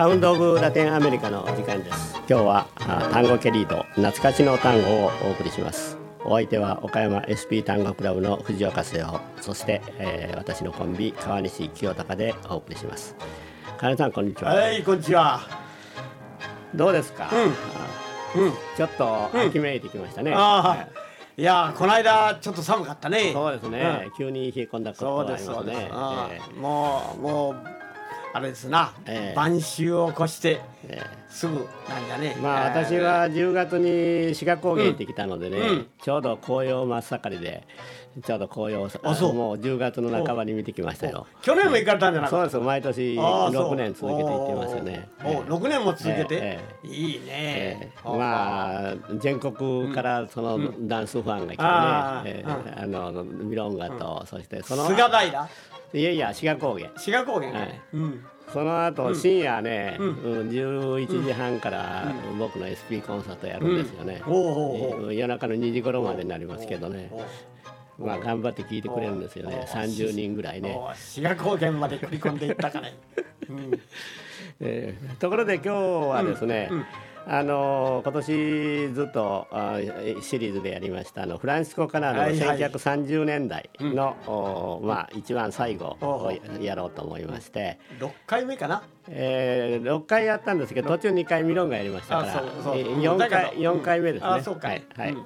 サウンド・オブ・ラテンアメリカの時間です。今日は単語ケリーと懐かしの単語をお送りします。お相手は岡山 SP 単語クラブの藤岡瀬尾。そして、えー、私のコンビ川西清隆でお送りします。川西さんこんにちは。はいこんにちは。どうですか、うん、うん、ちょっと秋めいてきましたね、うんい。やこの間ちょっと寒かったね。そうですね、うん、急に冷え込んだことがありますね、えー、もうもうあれですな、えー、晩秋を越して、えー、すぐなんだね？まあ、私は10月に志賀高原行ってきたのでね、うん、ちょうど紅葉真っ盛りでちょうど紅葉あそう。もう10月の半ばに見てきましたよ。去年も行かれたんじゃないそうです毎年6年続けて行ってますよね。おお6年も続けて、えー、いいね、まあ全国からそのダンスファンが来てね、あ,、えー、あのミロンガと、そしてその菅平？いやいや志賀高原。志賀高原、はい、うん。その後深夜ね、うん、11時半から僕の SP コンサートやるんですよね、夜中の2時頃までになりますけどね。まあ頑張って聞いてくれるんですよね。30人ぐらいね。志賀高原まで繰り込んでいったかね、うん。えー、ところで今日はですね、うん。うんあの今年ずっとあシリーズでやりましたあのフランシコ・カナダの1930年代の、はいはい、まあ、一番最後をやろうと思いまして。6回目かな、えー、6回やったんですけど途中2回ミロンがやりましたから4回 ,4 回目ですね。はいはい、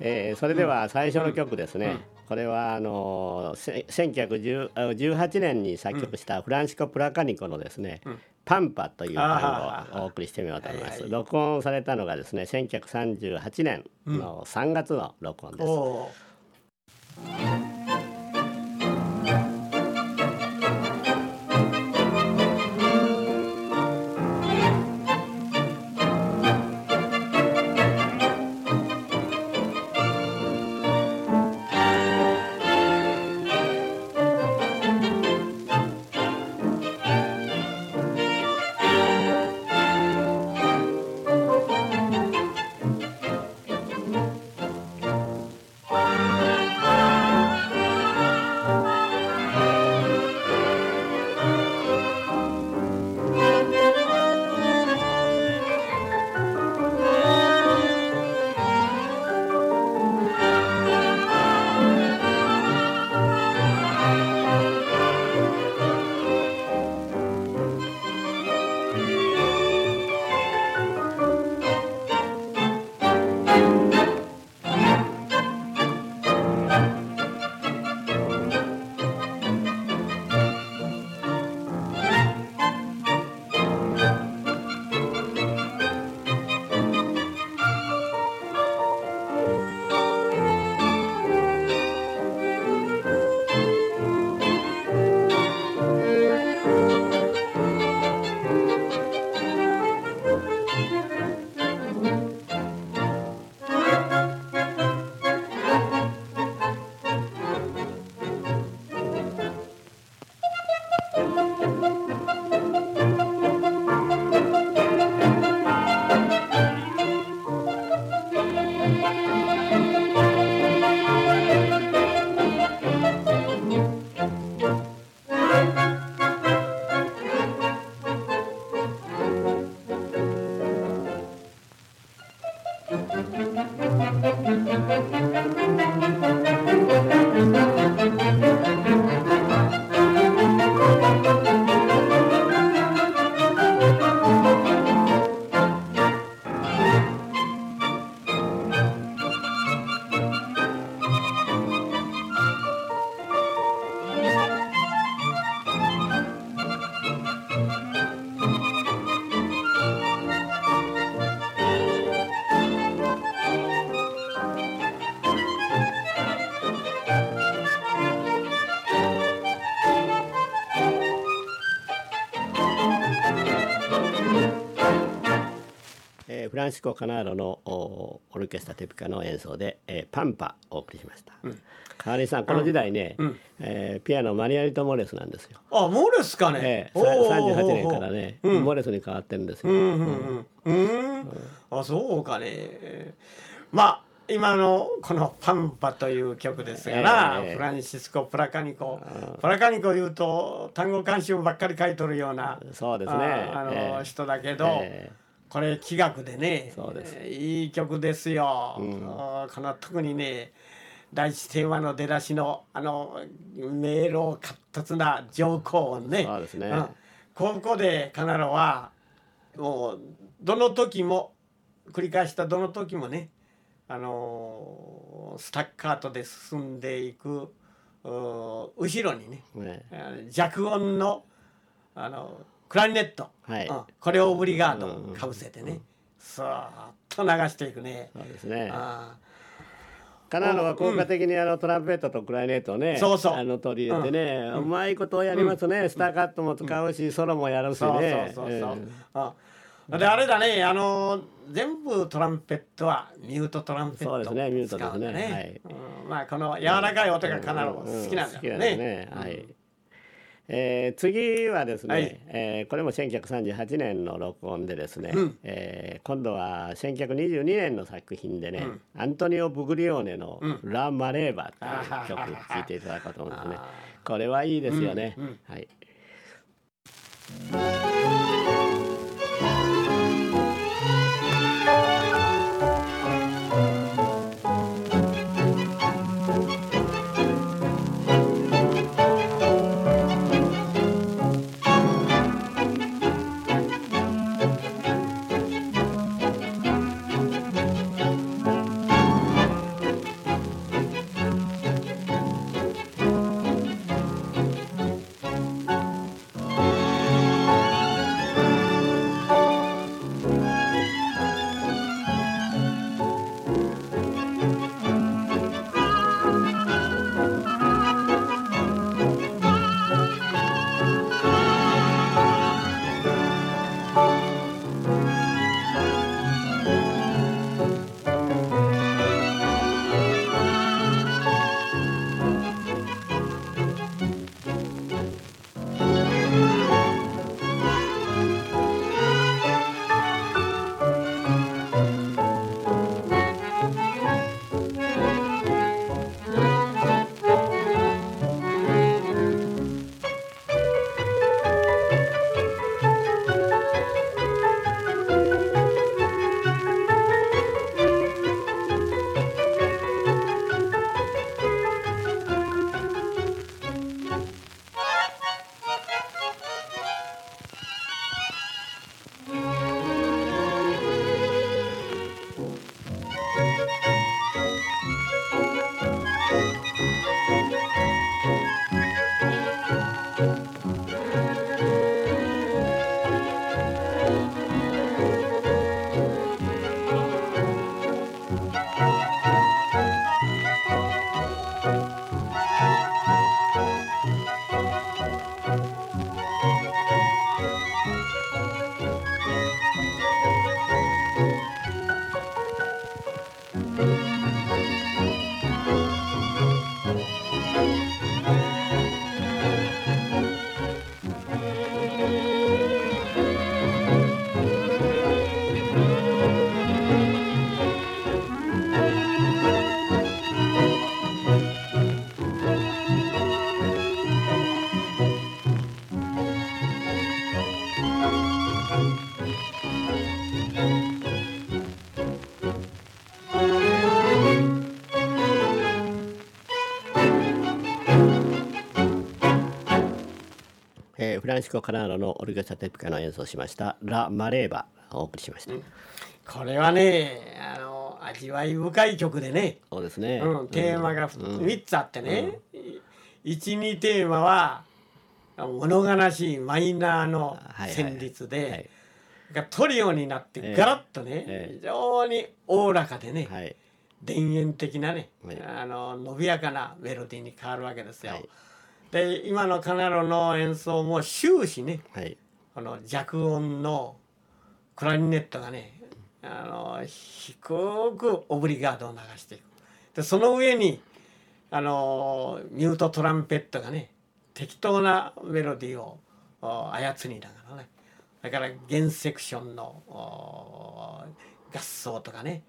えー、それでは最初の曲ですね、これはあの1918年に作曲したフランシコ・プラカニコのですね、パンパという単語をお送りしてみようと思います。録音されたのがですね、1938年の3月の録音です。フランシコ・カナーロのオルケスタ・テピカの演奏で、えー、パンパお送りしました。うん、川西さんこの時代ね、うん、えー、ピアノマニアリト・モレスなんですよ。あモレスかね。えー、38年からね、うん、モレスに変わってるんですよ。うんうんうん、うん、あそうかね。まあ今のこの「パンパ」という曲ですがな、えー、フランシスコ・プラカニコ、プラカニコ言うと単語監修ばっかり書いとるようなそうですね。あの、えー、人だけど、えー、これ気学でねそうです、いい曲ですよ、うん、この特にね第一テーマの出だしのあの迷路活発な上皇音ねそうですね、うん、ここでカナロはもうどの時も繰り返したどの時もねあのスタッカートで進んでいく後ろにね、ね、弱音のあのクラリネット、はい、うん、これをオブリガードかぶせてね、うん、そーっと流していくね。そうですね。あカナロは効果的にあのトランペットとクライネットをね、そうそう。あの取り入れてね、うまいことをやりますね、スターカットも使うし、ソロもやるしね。そうそうそうそう、であれだねあの全部トランペットはミュートトランペット、そうですねミュートですね、はい。うん、まあこの柔らかい音がカナロ好きなんだよね,、ね。はいえー、次はですね、はい、えー、これも1938年の録音でですね、うん、えー、今度は1922年の作品でね、うん、アントニオ・ブグリオーネの「ラ・マレーバ」という曲聴いていただこうと思うんですね。これはいいですよね。はい。フランシコ・カナーロのオルゲスタ・テプカの演奏しました「ラ・マレーバ」をお送りしました、うん、これはねあの味わい深い曲でね。そうですね、うん、テーマが 3,、つあってね、うん、12テーマは物悲しいマイナーの旋律で、はい。はいはい、トリオになってガラッとね、えー、非常におおらかでね、はい、田園的なね、あの伸びやかなメロディーに変わるわけですよ。で今のカナロの演奏も終始ね、はい、この弱音のクラリネットがねあの低くオブリガードを流していく。でその上にあのミュートトランペットがね適当なメロディーを操りながらねだから原セクションの合奏とかね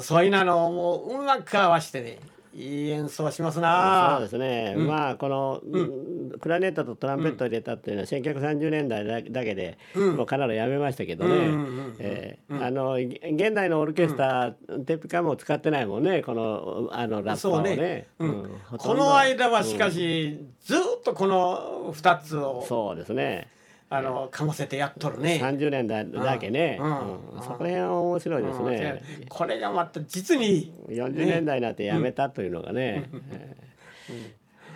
そういうのをもううまく合わせてねいい演奏しますな。そうですね、うん、まあこの、うん、クラネットとトランペットを入れたっていうのは1930年代だけで、もうかなりやめましたけどね。あの現代のオーケストラ、テープカムを使ってないもんねこのあのラッパーをね、ね、この間はしかし、ずっとこの2つを。そうですねあのかませてやっとるね。30年だだけね、うん。そこら辺は面白いですね、これがまた実に40年代になってやめたというのがね、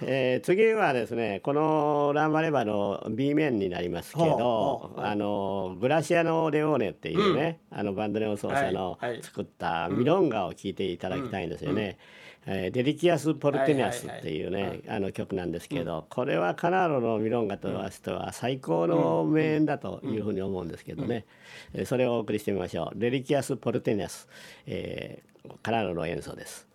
えー、次はですねこの「ランバレバ」の B 面になりますけどあのグラシアノ・レオーネっていうね、うん、あのバンドネオ奏者の作ったミロンガを聴いていただきたいんですよね。うんうんえー、デリキアス・ポルテニアスっていうね、あの曲なんですけど、これはカナーロのミロンガとしては最高の名演だというふうに思うんですけどね、えそれをお送りしてみましょう。デリキアス・ポルテニアス、えー、カナーロの演奏です。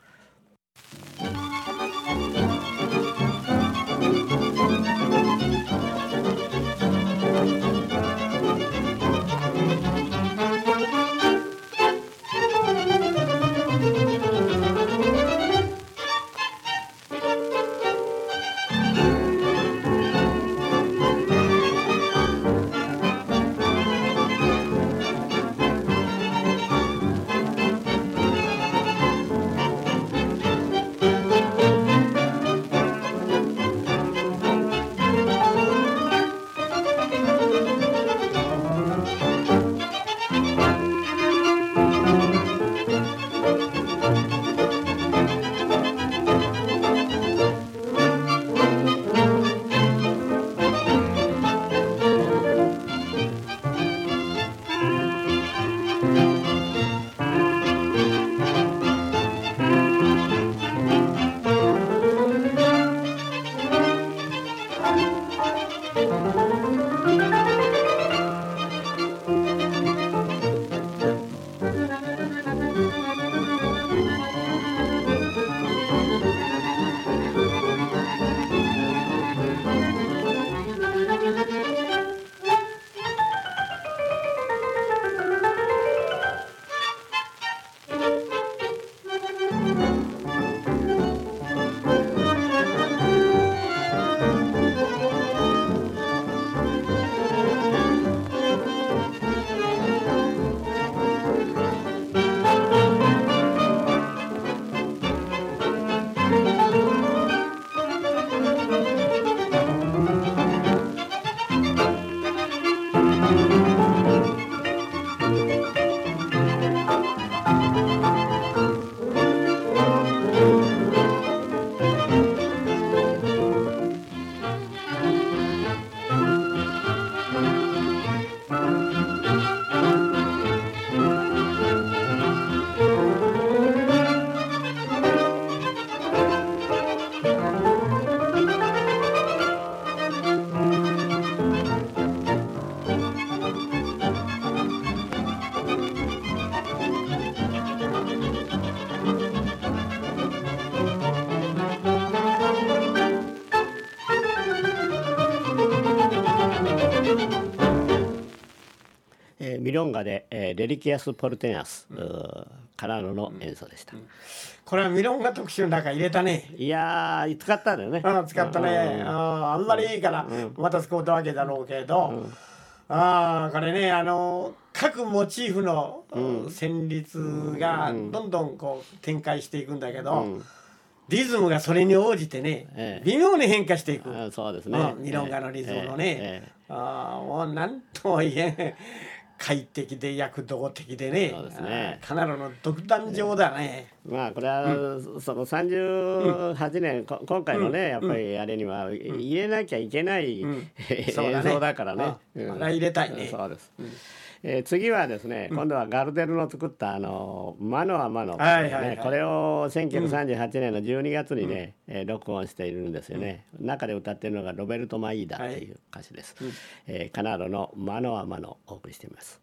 えー、レリキアス・ポルテナス、うん、からのの演奏でした、うん。うん、これはミロンガ特集の中入れたね。いや使ったんだよね。あ使ったね、ああんまりいいから、また使うたわけだろうけど、ああこれねあの各モチーフの旋律がどんどんこう展開していくんだけど、リズムがそれに応じてね、ええ、微妙に変化していく。そうですね、ミロンガのリズムのね、ええ。ああもう何とも言えん快適で躍動的でね。そうですね。カナダの独壇場だね、まあこれは、うん、その38年、うん、今回のねやっぱりあれには入れなきゃいけない、うん、映像だからね、うん、入れたいね。そうです、えー、次はですね、今度はガルデルの作ったあの「マノはマノ」これを1938年の12月にね、うん、えー、録音しているんですよね、うん、中で歌ってるのがロベルト・マイーダっていう歌手です、はい、えー、カナダの「マノはマノ」お送りしています。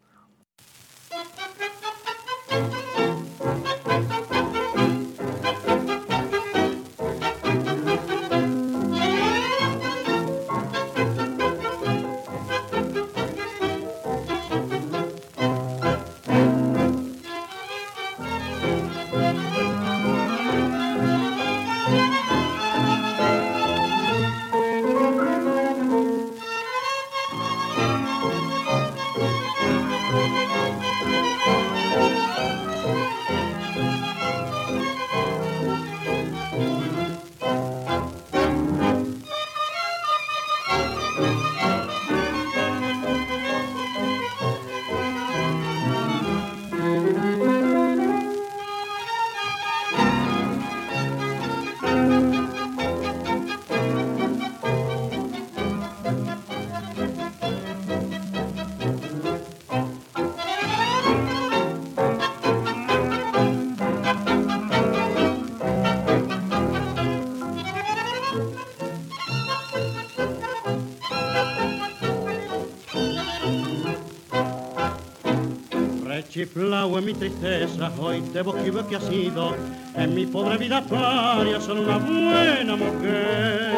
Tristeza, hoy te vos que has sido en mi pobre vida actuaria, solo una buena mujer.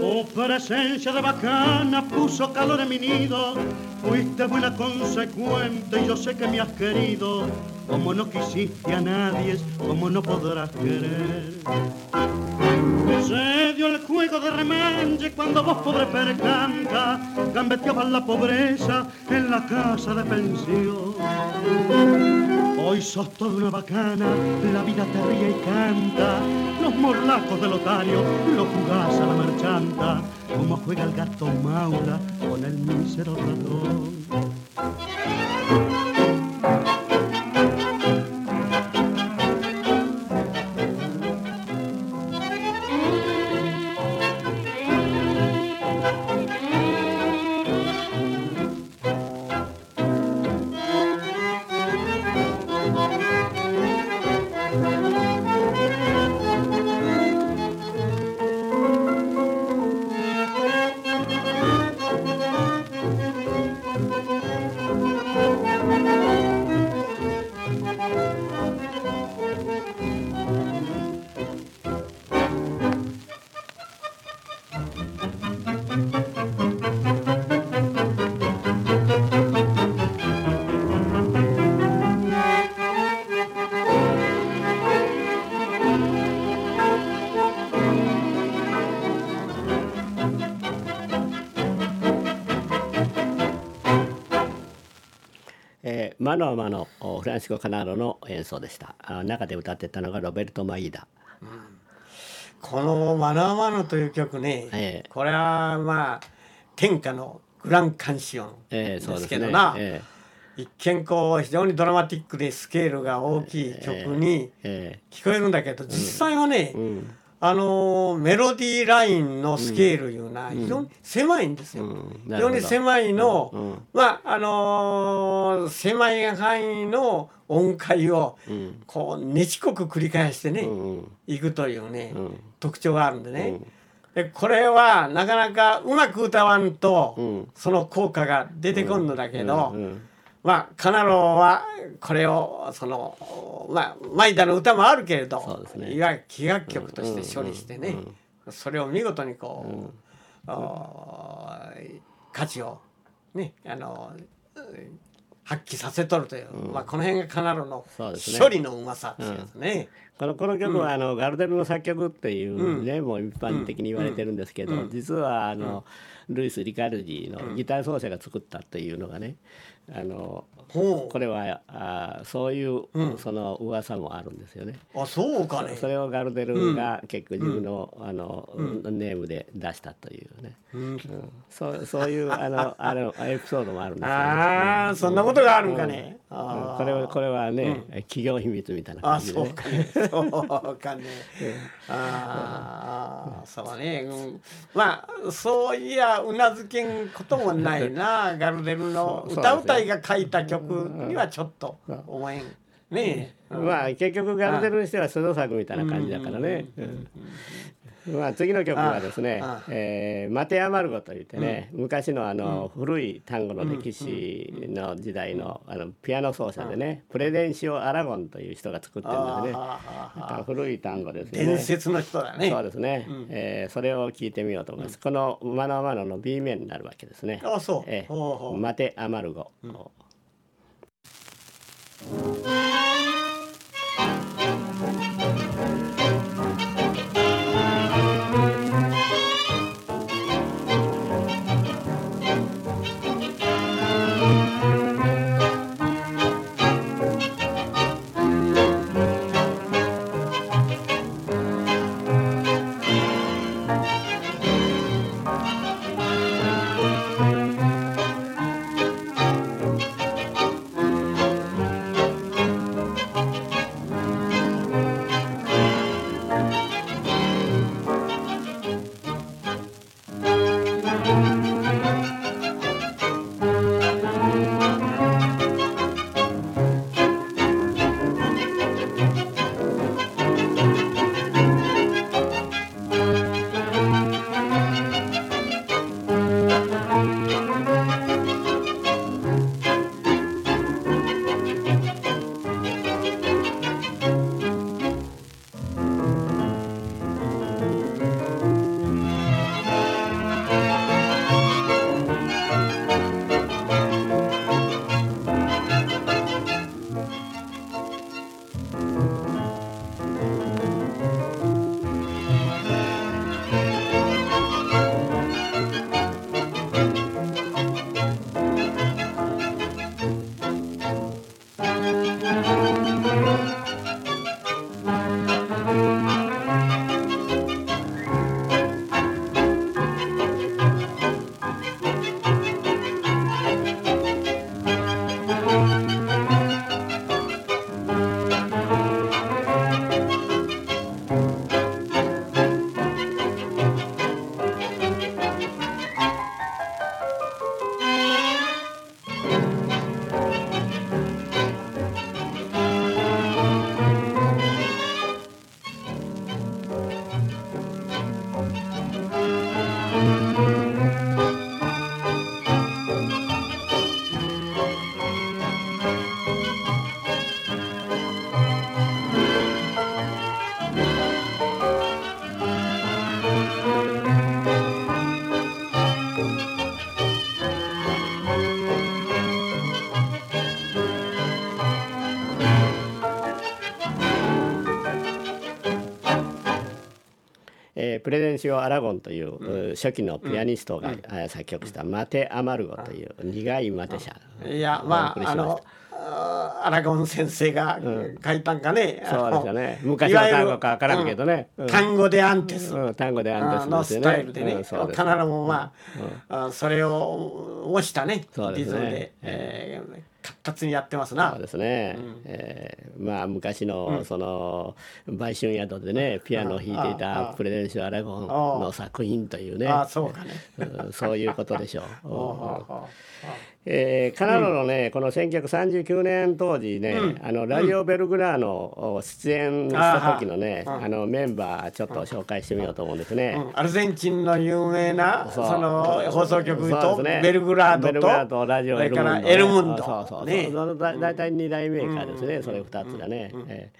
Tu presencia de bacana puso calor en mi nido, fuiste buena consecuente y yo sé que me has querido, como no quisiste a nadie, como no podrás querer. Se dio el juego de remanche cuando vos pobre percanta gambeteabas la pobreza en la casa de pensión. Hoy sos toda una bacana, la vida te ríe y canta, los morlacos del otario lo jugás a la marchanta, como juega el gato maula con el mísero ratón. マノアマのフランシコ・カナーロの演奏でした。中で歌ってたのがロベルト・マイダ、うん、この「マノアマノ」という曲ね、えー、これはまあ天下のグランカンシオンですけどな、えーね、一見こう非常にドラマティックでスケールが大きい曲に聞こえるんだけど実際はね、うんうんあのメロディーラインのスケールいうのは非常に狭いんですよ。非常に狭いの、まああの狭い範囲の音階をこうねちこく繰り返してね、いくというね、特徴があるんでね。でこれはなかなかうまく歌わんと、その効果が出てこんのだけど。まあカナロはこれをそのまあマイダの歌もあるけれど、ね、いわゆる器楽曲として処理してね、それを見事にこう、価値をねあの発揮させとるという、うん、まあ、この辺がカナロの処理のうまさですね。このこの曲はあの、ガルデルの作曲っていうね、もう一般的に言われてるんですけど、実はあの、ルイス・リカルジーのギター奏者が作ったっていうのがね、あのこれはあそういう、うん、その噂もあるんですよね。あそうかね。それをガルデルが結局自分の,、あのネームで出したというね、うん。そうそういうあのあのエピソードもあるんですよ、ね、ああそんなことがあるんかね。あこれはこれはね、企業秘密みたいな感じで、ね、あそうかね。そうかね。ああそうね、うん、まあそういやうなずけんこともないなガルデルの歌うたいが書いた曲にはちょっと思えん。ねえ、まあ結局ガルデルにしては所作みたいな感じだからね。まあ、次の曲はですね「えー、マテアマルゴ」といってね、うん、昔のあの、古い単語の歴史の時代のあのピアノ奏者でね、プレデンシオ・アラゴンという人が作ってるんですね古い単語ですね伝説の人だねそうですね、うん、えー、それを聞いてみようと思います、この「マノマノ」の B 面になるわけですねあそう、えー、マテアマルゴ、うプレゼンシオ・アラゴンという、初期のピアニストが、作曲した「マテ・アマルゴ」という苦いマテ社、いやまああのアラゴン先生が書いたんかね、そうですよね。昔の単語か分からんけどね、単語でアンテス、単語でアンテスのスタイルでね、必ずもまあ、それを模したね。リズムで、えー活発にやってますな。そうですね。うん、えー、まあ昔のその売春宿でねピアノを弾いていたプレデンシュ・アラゴンの作品というね。あそうかね、うん。そういうことでしょう。えー、カナダのね、この1939年当時ね、あのラジオ・ベルグラーの出演した時のね、あのメンバーちょっと紹介してみようと思うんですね。アルゼンチンの有名なその放送局とベルグラードとベルグラードラジオエルムンド。そうそうそう。そのだ大体2大メーカーですね、それ2つがね。え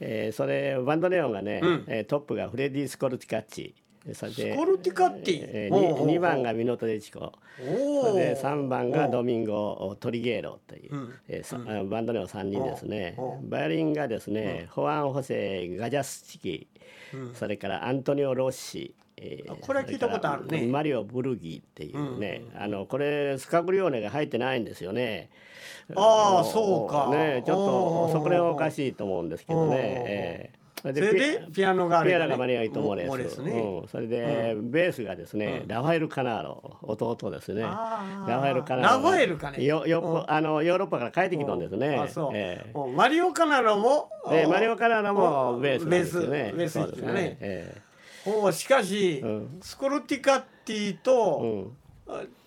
えそれバンドネオンがね、えトップがフレディ・スコルティカッチ。それでスコルティカッティ、えー、2, 2番がミノトデチコ。それで3番がドミンゴ・トリゲーロという、うえーうん、バンドネオ3人ですね。バイオリンがですね、ホアン・ホセ・ガジャスチキ、それからアントニオ・ロッシ。えー、これは聞いたことあるね。マリオ・ブルギーっていうね、うん、あのこれスカグリオーネが入ってないんですよね。ああそうか。ねちょっとそこらおかしいと思うんですけどね、えーそれでピアノがある、ね、ピアノがマリアイト・モレス、ねうん、それで、うん、ベースがですね、うん、ラファエル・カナーロ弟ですねラファエル・カナーロラファエルかねよよあのヨーロッパから帰ってきたんですねえー、マリオ・カナーロも、えー、マリオ・カナーロもベースですよねベースですねね、えー、しかし、スコルティカッティと、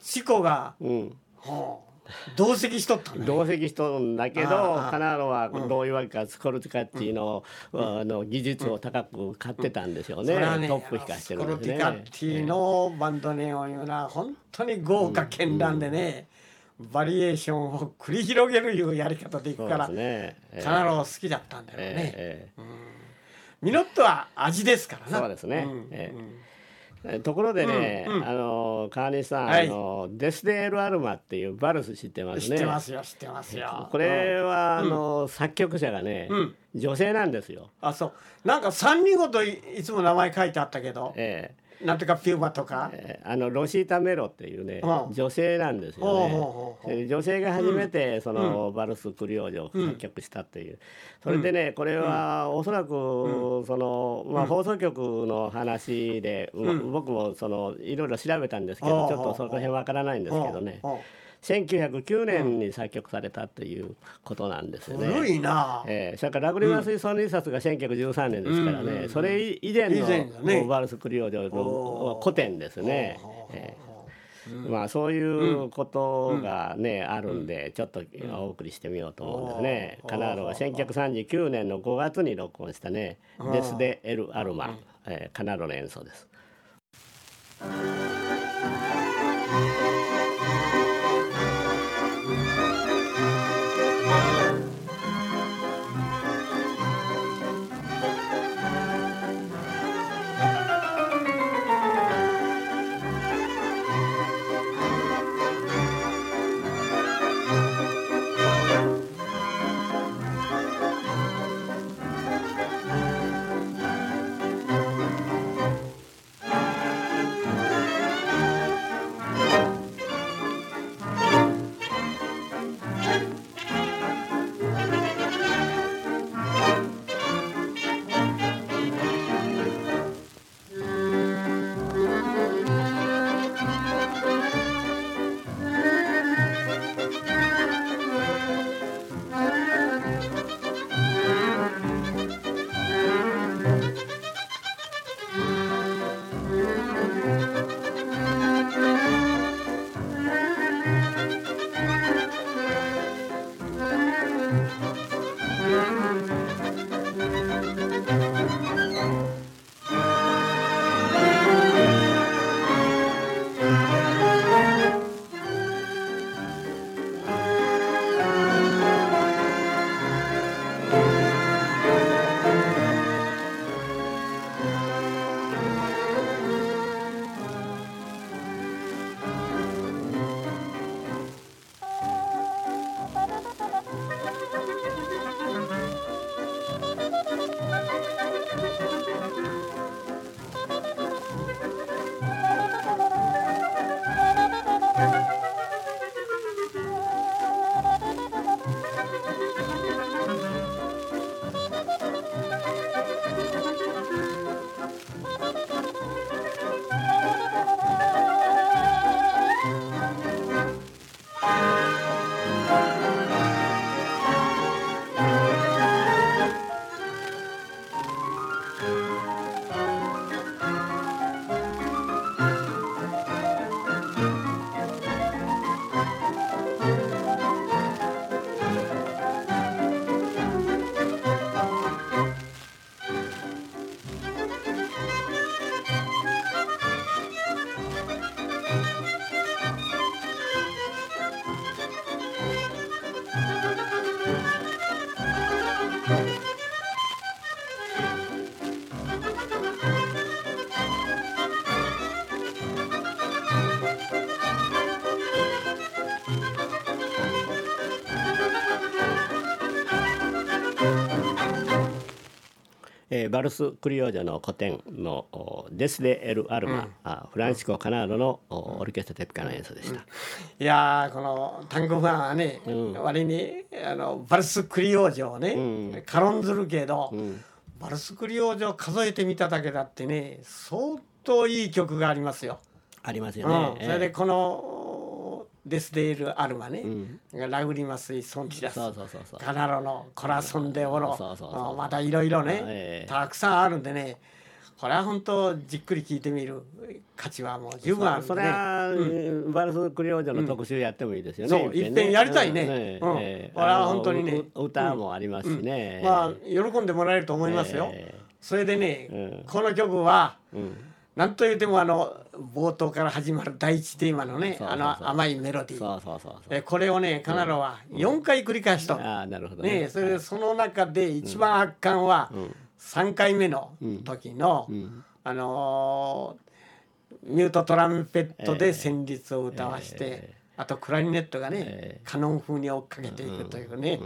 チコが、うんはあ同席しとった、ね、同席しとんだけどカナーロはどういうわけかスコルティカッティの,、あの技術を高く買ってたんでしょうね,、ねトップ引かしてるんですね。スコルティカッティのバンドネオンいうのは本当に豪華絢爛でね、バリエーションを繰り広げるいうやり方でいくから、ねえー、カナロ好きだったんだよね。えーえー、うん、ミノットは味ですからな。そうですね。うん。えーところでね、うんうん、あの川西さん、はい、あのデスデール・アルマっていうバルス知ってますね。知ってますよ知ってますよ。これは、うん、あの作曲者がね、うん、女性なんですよ。あそうなんか三人ごといつも名前書いてあったけど。ええなんとかピューマとか、えー、あのロシータ・メロっていうね、うん、女性なんですよね。女性が初めてその、バルス・クリオージュを作曲したっていう、それでねこれはおそらく、その、まあ、放送局の話で、僕もそのいろいろ調べたんですけど、ちょっとその辺わからないんですけどね。1909年に作曲されたということなんですよね。古いな。えー、それからラグリマ水槽の一冊が1913年ですからね、それ以前のバルスクリオーの古典ですね。えー、まあそういうことがね、あるんでちょっとお送りしてみようと思うんですね。カナーロが1939年の5月に録音したね「デス・デ・エル・アルマ」えー、カナーロの演奏です。えー、バルス・クリオージョの古典のデス・デ・エル・アルマ、うん、フランシコ・カナードのオルケストラテピカの演奏でした、うん、いやこの単語ファンはね、うん、割にあのバルス・クリオージョをね、軽んずるけど、バルス・クリオージョを数えてみただけだってね相当いい曲がありますよ。ありますよね。それでこのデスデール・アルマね、うん、ラグリマス・イ・ソンチラスカナロのコラソン・デ・オロまたいろいろね、えー、たくさんあるんでね。これは本当じっくり聞いてみる。価値はもう十分ある、ね、それは、うん、バルスクリオージョの特集やってもいいですよね。そう一遍やりたいね。ねうん、えー、これは本当にね。歌もありますしね、まあ喜んでもらえると思いますよ。えー、それでね、この曲は、うんなんと言ってもあの冒頭から始まる第一テーマのねあの甘いメロディー。これをねカナロは4回繰り返しと、うん、あなるほどね、ね、それでその中で一番圧巻は3回目の時の、あのー、ミュートトランペットで旋律を歌わして、えー、あとクラリネットがね、えー、カノン風に追っかけていくというね、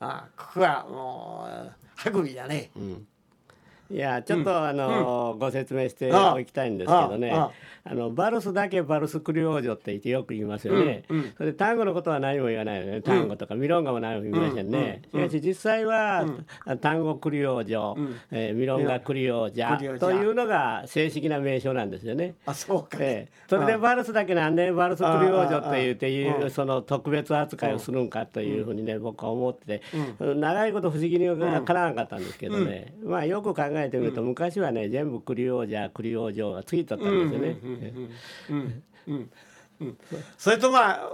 あここはもうハグビだね。いやちょっと、あの、ご説明しておきたいんですけどね。あのバルスだけバルスクリオージョって言ってよく言いますよね、それで単語のことは何も言わないよね。単語とかミロンガも何も言いませんね、しかし実際は、単語クリオージョ、えミロンガクリオージャというのが正式な名称なんですよね。あそうか、えそれでバルスだけなんでバルスクリオージョっていうていうその特別扱いをするんかというふうにね僕は思ってて、長いこと不思議に分からなかったんですけどね、まあよく考ええてみると、昔はね全部クリオージャークリオージョがついとったんですよね。それとまあ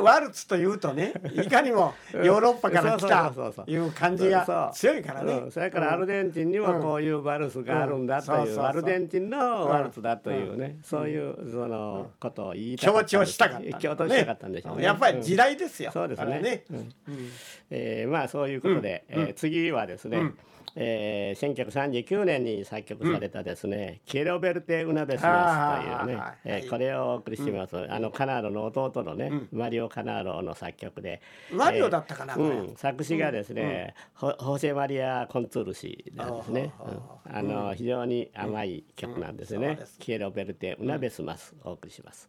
ワルツというとね いかにもヨーロッパから来たいう感じが強いからね。それからアルゼンチンにはこういうバルスがあるんだというアルゼンチンのワルツだというねそういうそのことを言いたかった強調したかった。強調したかったんでしょうね。やっぱり時代ですよ。そうですね。えまあそういうことでえ次はですね。えー、1939年に作曲されたですね「キエロベルテ・ウナベスマス」というね、えー、これをお送りします、うん、あのカナーロの弟のね、うん、マリオ・カナーロの作曲でマリオだったかな、うん、作詞がですね、ホホセ・マリア・コンツール氏なんですね、あの非常に甘い曲なんですね「キエロベルテ・ウナベスマス」お送りします。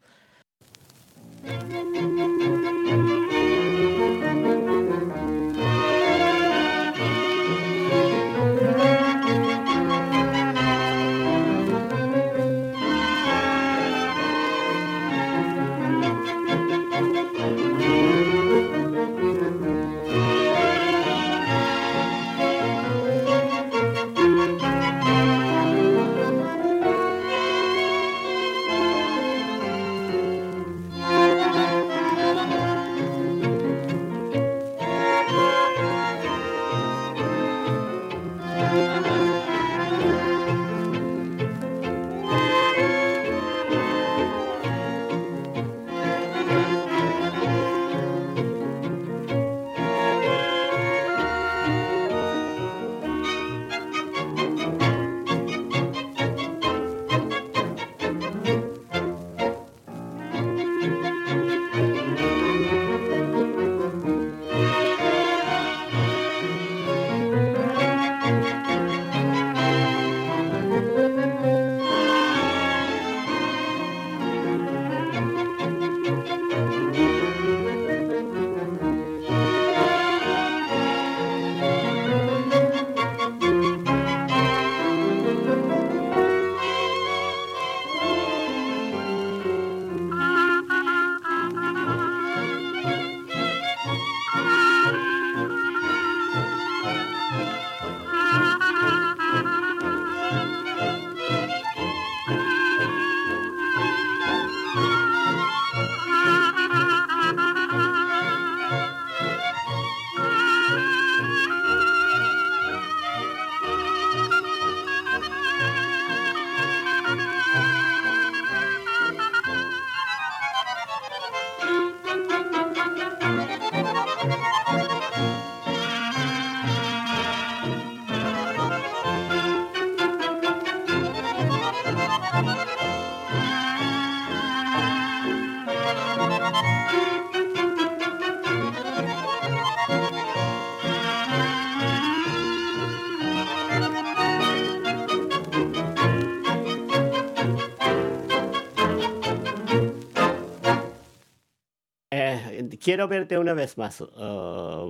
キエロベルテ・ウネベスマス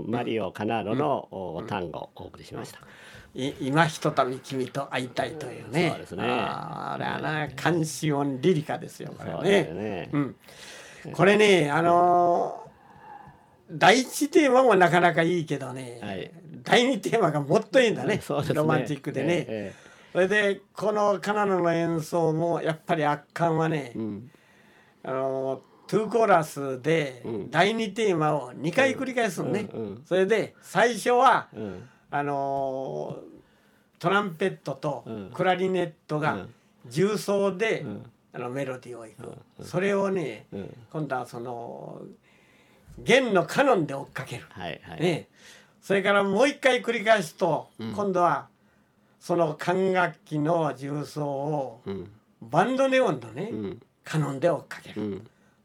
マリオ・カナーロの単語をお送りしました。今ひとたび君と会いたいというね。そうですね。あれはね、監視音リリカですよ。これね。ねうん。これね、あのー、第一テーマもなかなかいいけどね。はい、第二テーマがもっといいんだね。ねロマンティックでね。ええ、それでこのカナダの演奏もやっぱり圧巻はね。うん、あのー2コーラスで第2テーマを2回繰り返すのね、それで最初は、あのトランペットとクラリネットが重奏で、あのメロディーをいく、それをね、今度はその弦のカノンで追っかける、はいはい、ね、それからもう一回繰り返すと、今度はその管楽器の重奏をバンドネオンのね、カノンで追っかける。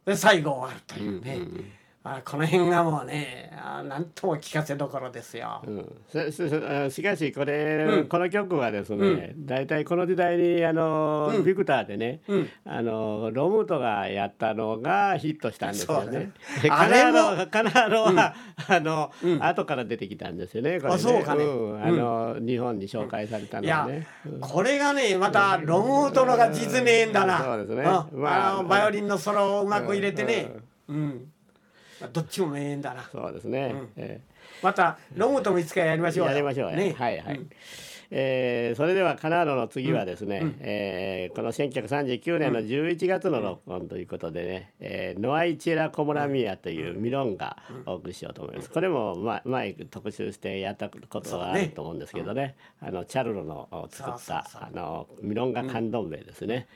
で最後終わるというね、うんうんうん。あこの辺がもうね何とも聞かせどころですよ。うん、しかしこれ、うん、この曲はですね、大、体、この時代にあの、ビクターでね、あのロムートがやったのがヒットしたんですよね。カナーロカナーロは、あの、後から出てきたんですよね。これね。あそうかね、あの日本に紹介されたのはね。これがねまたロムートのが実名だな。そうですね。まあ。バイオリンのソロをうまく入れてね。うんどっちも名演だな。そうですね、うん。えー、またロムともいつかやりましょうやりましょうね。はいはい、うん。えー、それではカナードの次はですね、うん、えー、この1939年の11月の録音ということでね「えー、ノアイチェラ・コモラミア」というミロンがお送りしようと思います。これも、ま、前特集してやったことがあると思うんですけどね、ねあのチャルロの作ったあのミロンガカンドンベですね。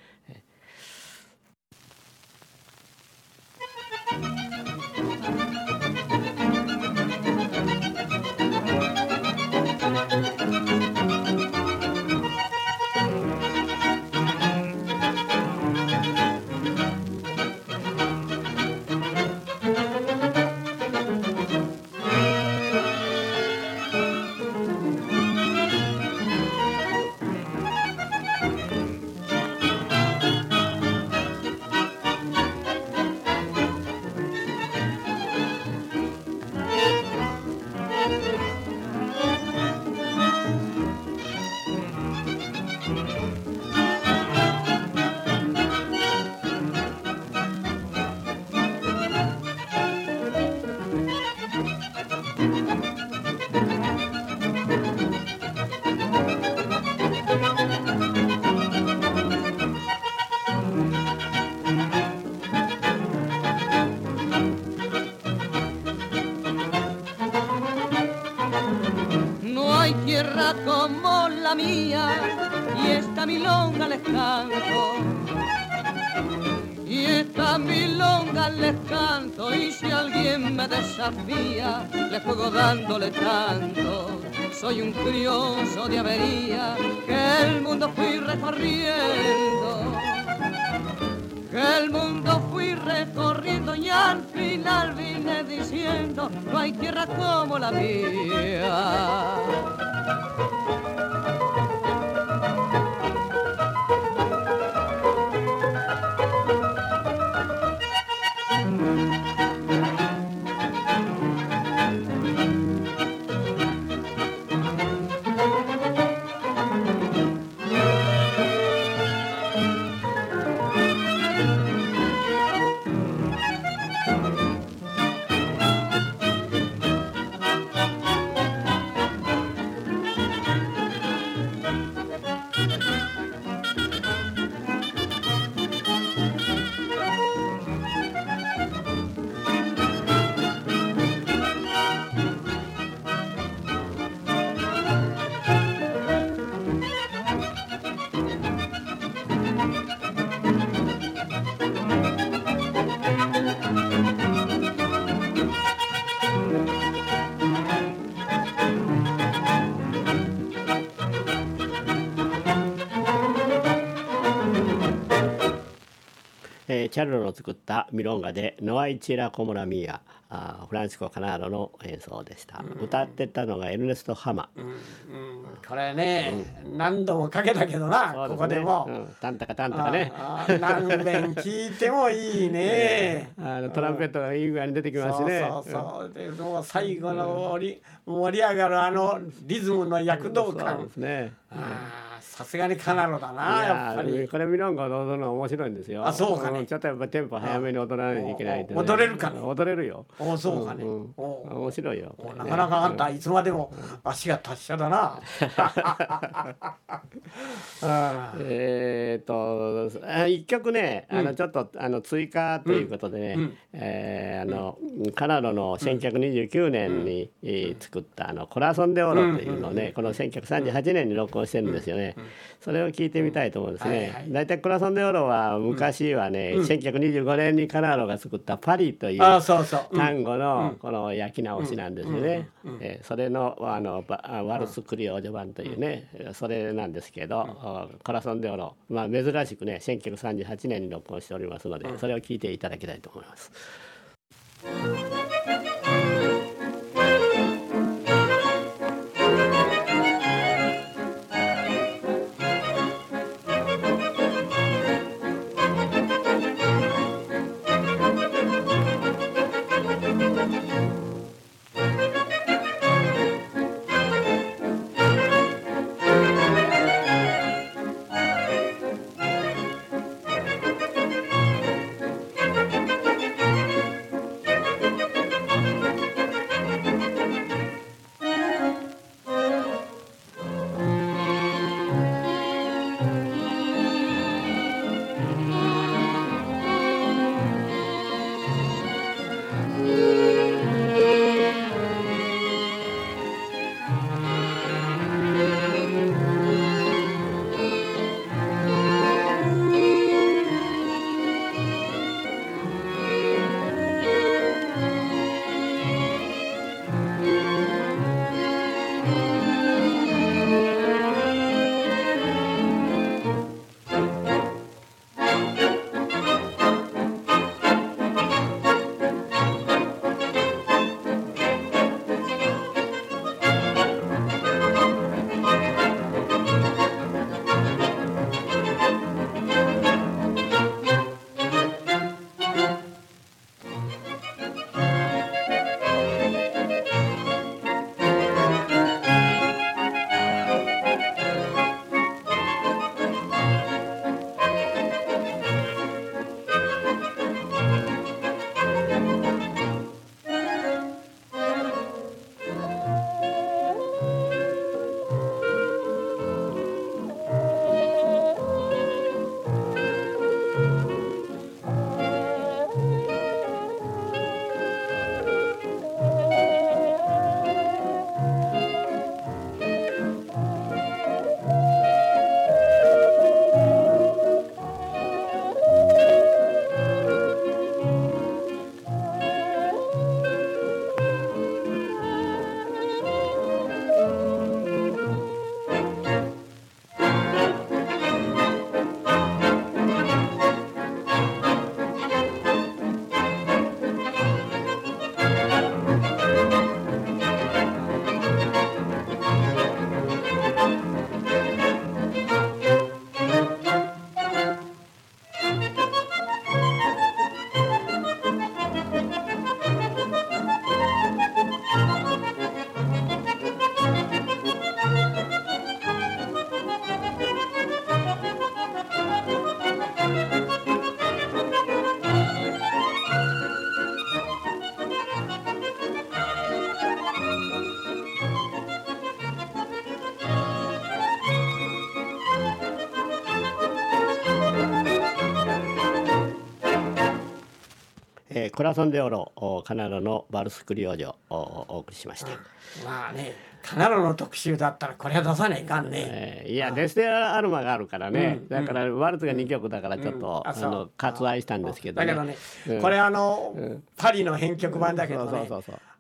Le juego dándole tanto. Soy un curioso de avería que el mundo fui recorriendo. Que el mundo fui recorriendo y al final vine diciendo, no hay tierra como la mía. Música チャルロの作ったミロンガで「ノアイチェラコモラミア」あフランシコ・カナーロの演奏でした、うん、歌ってたのがエルネスト・ハマ、うんうん、これね、何度もかけたけどな、ね、ここでも、タンタカタンタカね。何遍聞いてもいいね。あのトランペットがいい具合に出てきますね。そうそうそう。でもう最後の盛り,、盛り上がるあのリズムの躍動感、そうですね、あさすがにカナロだなやっぱり。これミロンゴ踊るの面白いんですよ。あそうかね。ちょっとやっぱテンポ早めに踊らないといけないと、ね、踊れるかね踊れるよ。おそうかね、うんうん、面白いよ、なかなかあんたいつまでも足が達者だな。えっと一曲ねあのちょっとあの追加ということでね、うん、えー、あのカナロの1929年に、作ったあのコラソンデオロというのをね、この1938年に録音してるんですよね。それを聞いてみたいと思うんですね。大体、クラソンデオロは昔はね、うん、1925年にカナーロが作ったパリという単語のこの焼き直しなんですよね。えそれのあのワルスクリオージョ版というね、それなんですけど、コラソンデオロ、まあ、珍しくね1938年に録音しておりますので、それを聞いていただきたいと思います。コラソンデオロカナロのバルスクリオージョをお送りしました、まあねカナロの特集だったらこれは出さないかんね、え。ー、いやデステアルマがあるからね、うん、だからワルツが2曲だからちょっと、うん、あの割愛したんですけど、ね、だけどね、うん、これあの、パリの編曲版だけどね、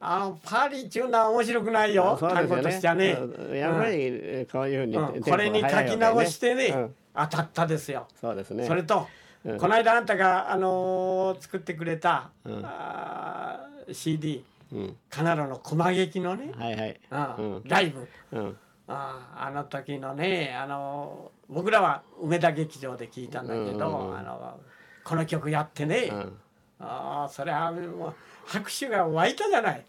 あのパリっていうのは面白くないよ単語、ね、としてはね。やっぱりこういうふうに、これに書き直してね、当たったですよ。そうですね。それとこの間あんたが、あのー、作ってくれた、うん、あ CD、うん、カナロのコマ劇のね、はいはい。うん、ライブ、うん、ああの時のねあの僕らは梅田劇場で聞いたんだけど、うんうん、あのこの曲やってね、うん、ああそれはもう拍手が湧いたじゃない。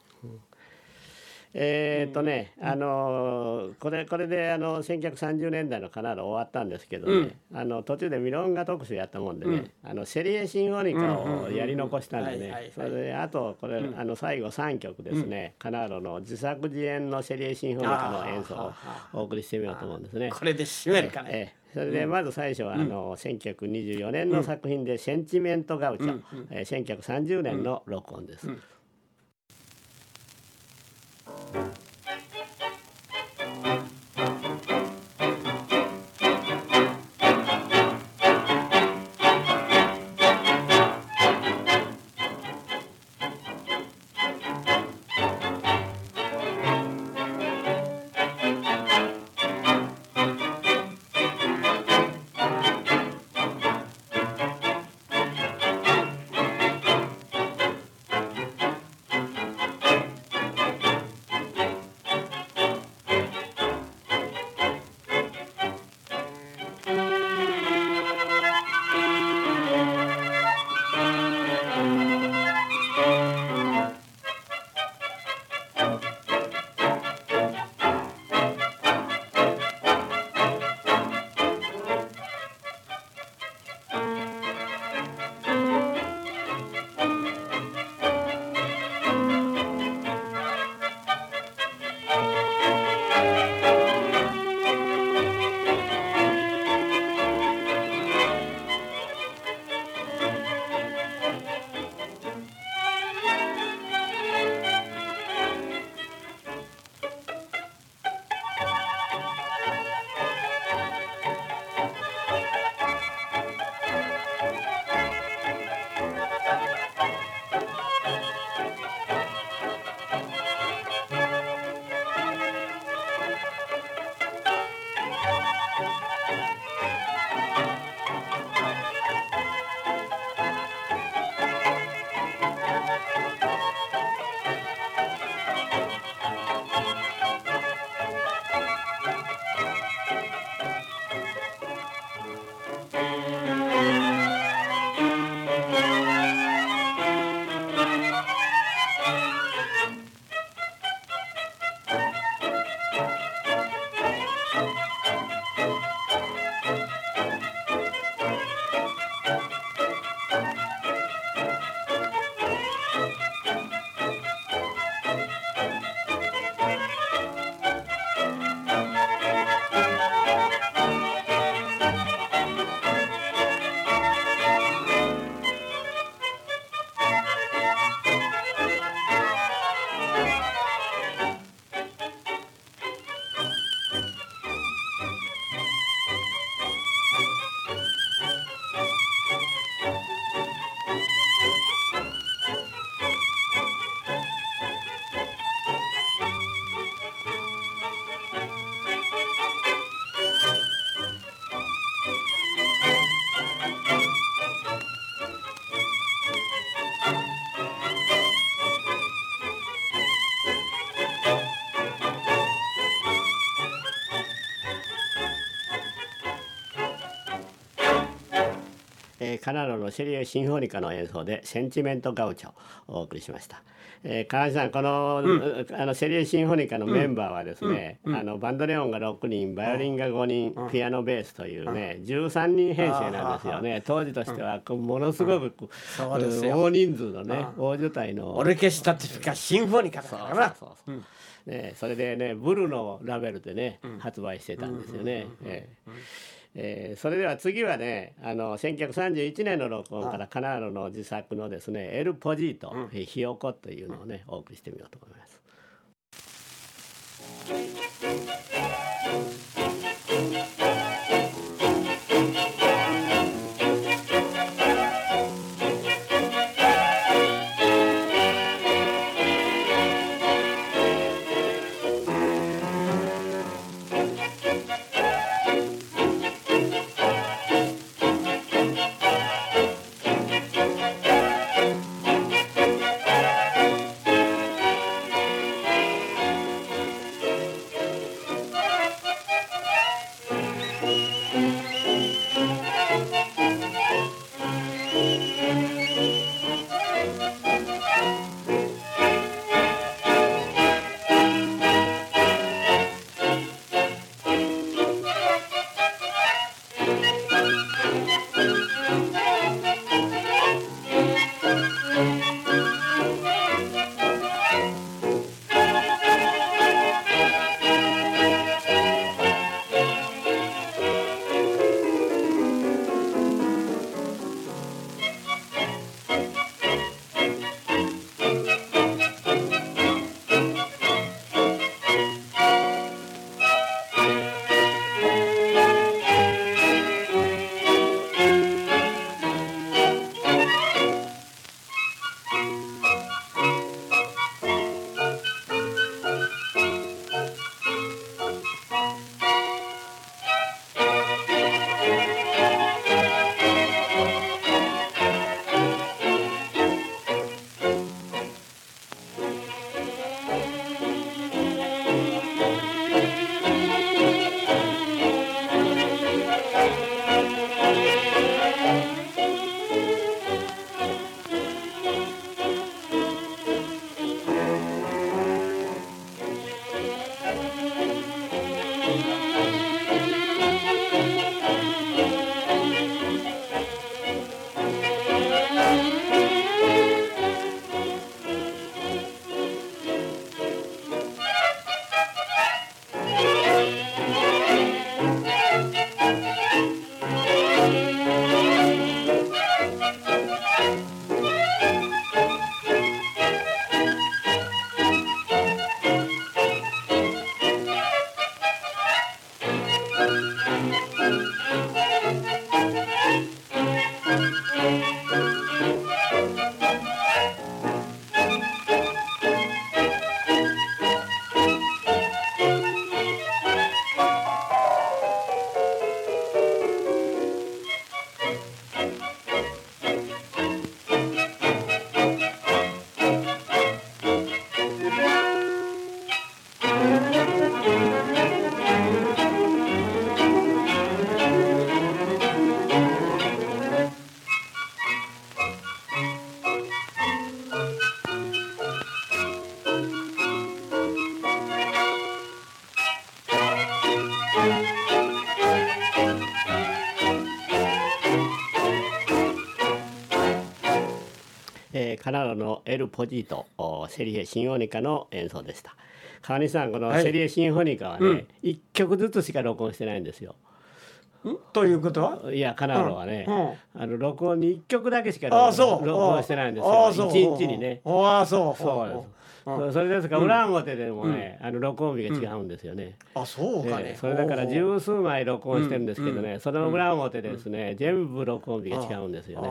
えー、っとね、あのこれこれであの1930年代のカナロ終わったんですけどね、うん、あの途中でミロンガ特集やったもんでね、うん、あの Serie Sinfónica をやり残したんでねそれであとこれ、うん、あの最後3曲ですね、カナロの自作自演の Serie Sinfónica の演奏をお送りしてみようと思うんですね。これで締めるかね、えそれでまず最初はあの1924年の作品で「センチメントガウチョ」え1930年の録音です。えー、カナロのシェリエ・シンフォニカの演奏で「センチメント・ガウチョ」をお送りしました。えー、川橋さんこの,、うん、あのシェリエ・シンフォニカのメンバーはですね、うん。うん、あのバンドレオンが6人バイオリンが5人、ピアノベースというね、うん、13人編成なんですよね。当時としては。ものすごく、大人数のね大所帯のオルケスタティフィカシンフォニカだからな。そうそうそうね、それでねブルのラベルでね、発売してたんですよね。えーえー、それでは次はねあの1931年の録音からカナーロの自作のですね「エル・ポジート」うん「ひよこ」というのをねお送りしてみようと思います。カナロの El Pollito Serie Sinfónica の演奏でした。川西さんこの Serie Sinfónica はね、はい、1曲ずつしか録音してないんですよ。ということは？いやカナロはね、うん、あの録音に1曲だけしか録音してないんですよ。1日にね。ああそう。そうそれですか。ら裏表でもね、あの録音日が違うんですよね。あそうかね。それだから十数枚録音してるんですけどね、その裏表ですね、全部録音日が違うんですよね。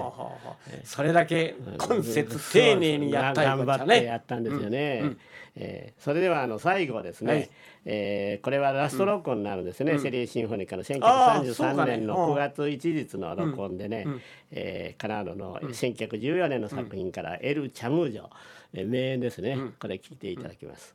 それだけ今節丁寧にやった頑張ってやったんですよね。えー、それではあの最後ですね、はい、えー、これはラスト録音になるんですね、うん、セリーシンフォニカの1933年の9月1日の録音でね、うん、えー、カナダの1914年の作品から「エル・チャムージョ」名演ですね、これ聞いていただきます。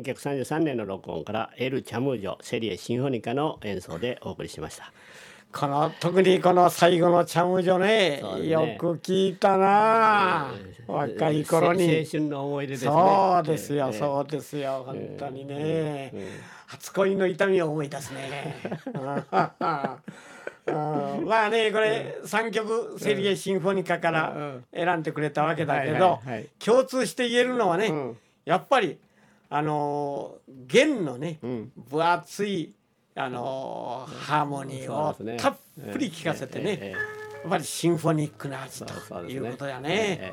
1933年の録音からエル・チャムージョセリエシンフォニカの演奏でお送りしました。この特にこの最後のチャムージョね、ね、よく聞いたな、えー、若い頃に。青春の思い出ですね。そうですよ、えー、そうですよ本当にね、えー、初恋の痛みを思い出すね。まあねこれ3曲セリエシンフォニカから選んでくれたわけだけど共通して言えるのはね、やっぱり「あの弦のね、うん、分厚いあのハーモニーをたっぷり聴かせてね、やっぱりシンフォニックな味ということやね。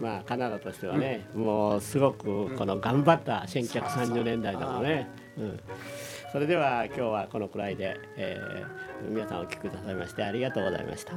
まあカナダとしてはね、うん、もうすごくこの頑張った1930年代だもんね。うん、それでは今日はこのくらいで、えー、皆さんお聞きくださいましてありがとうございました。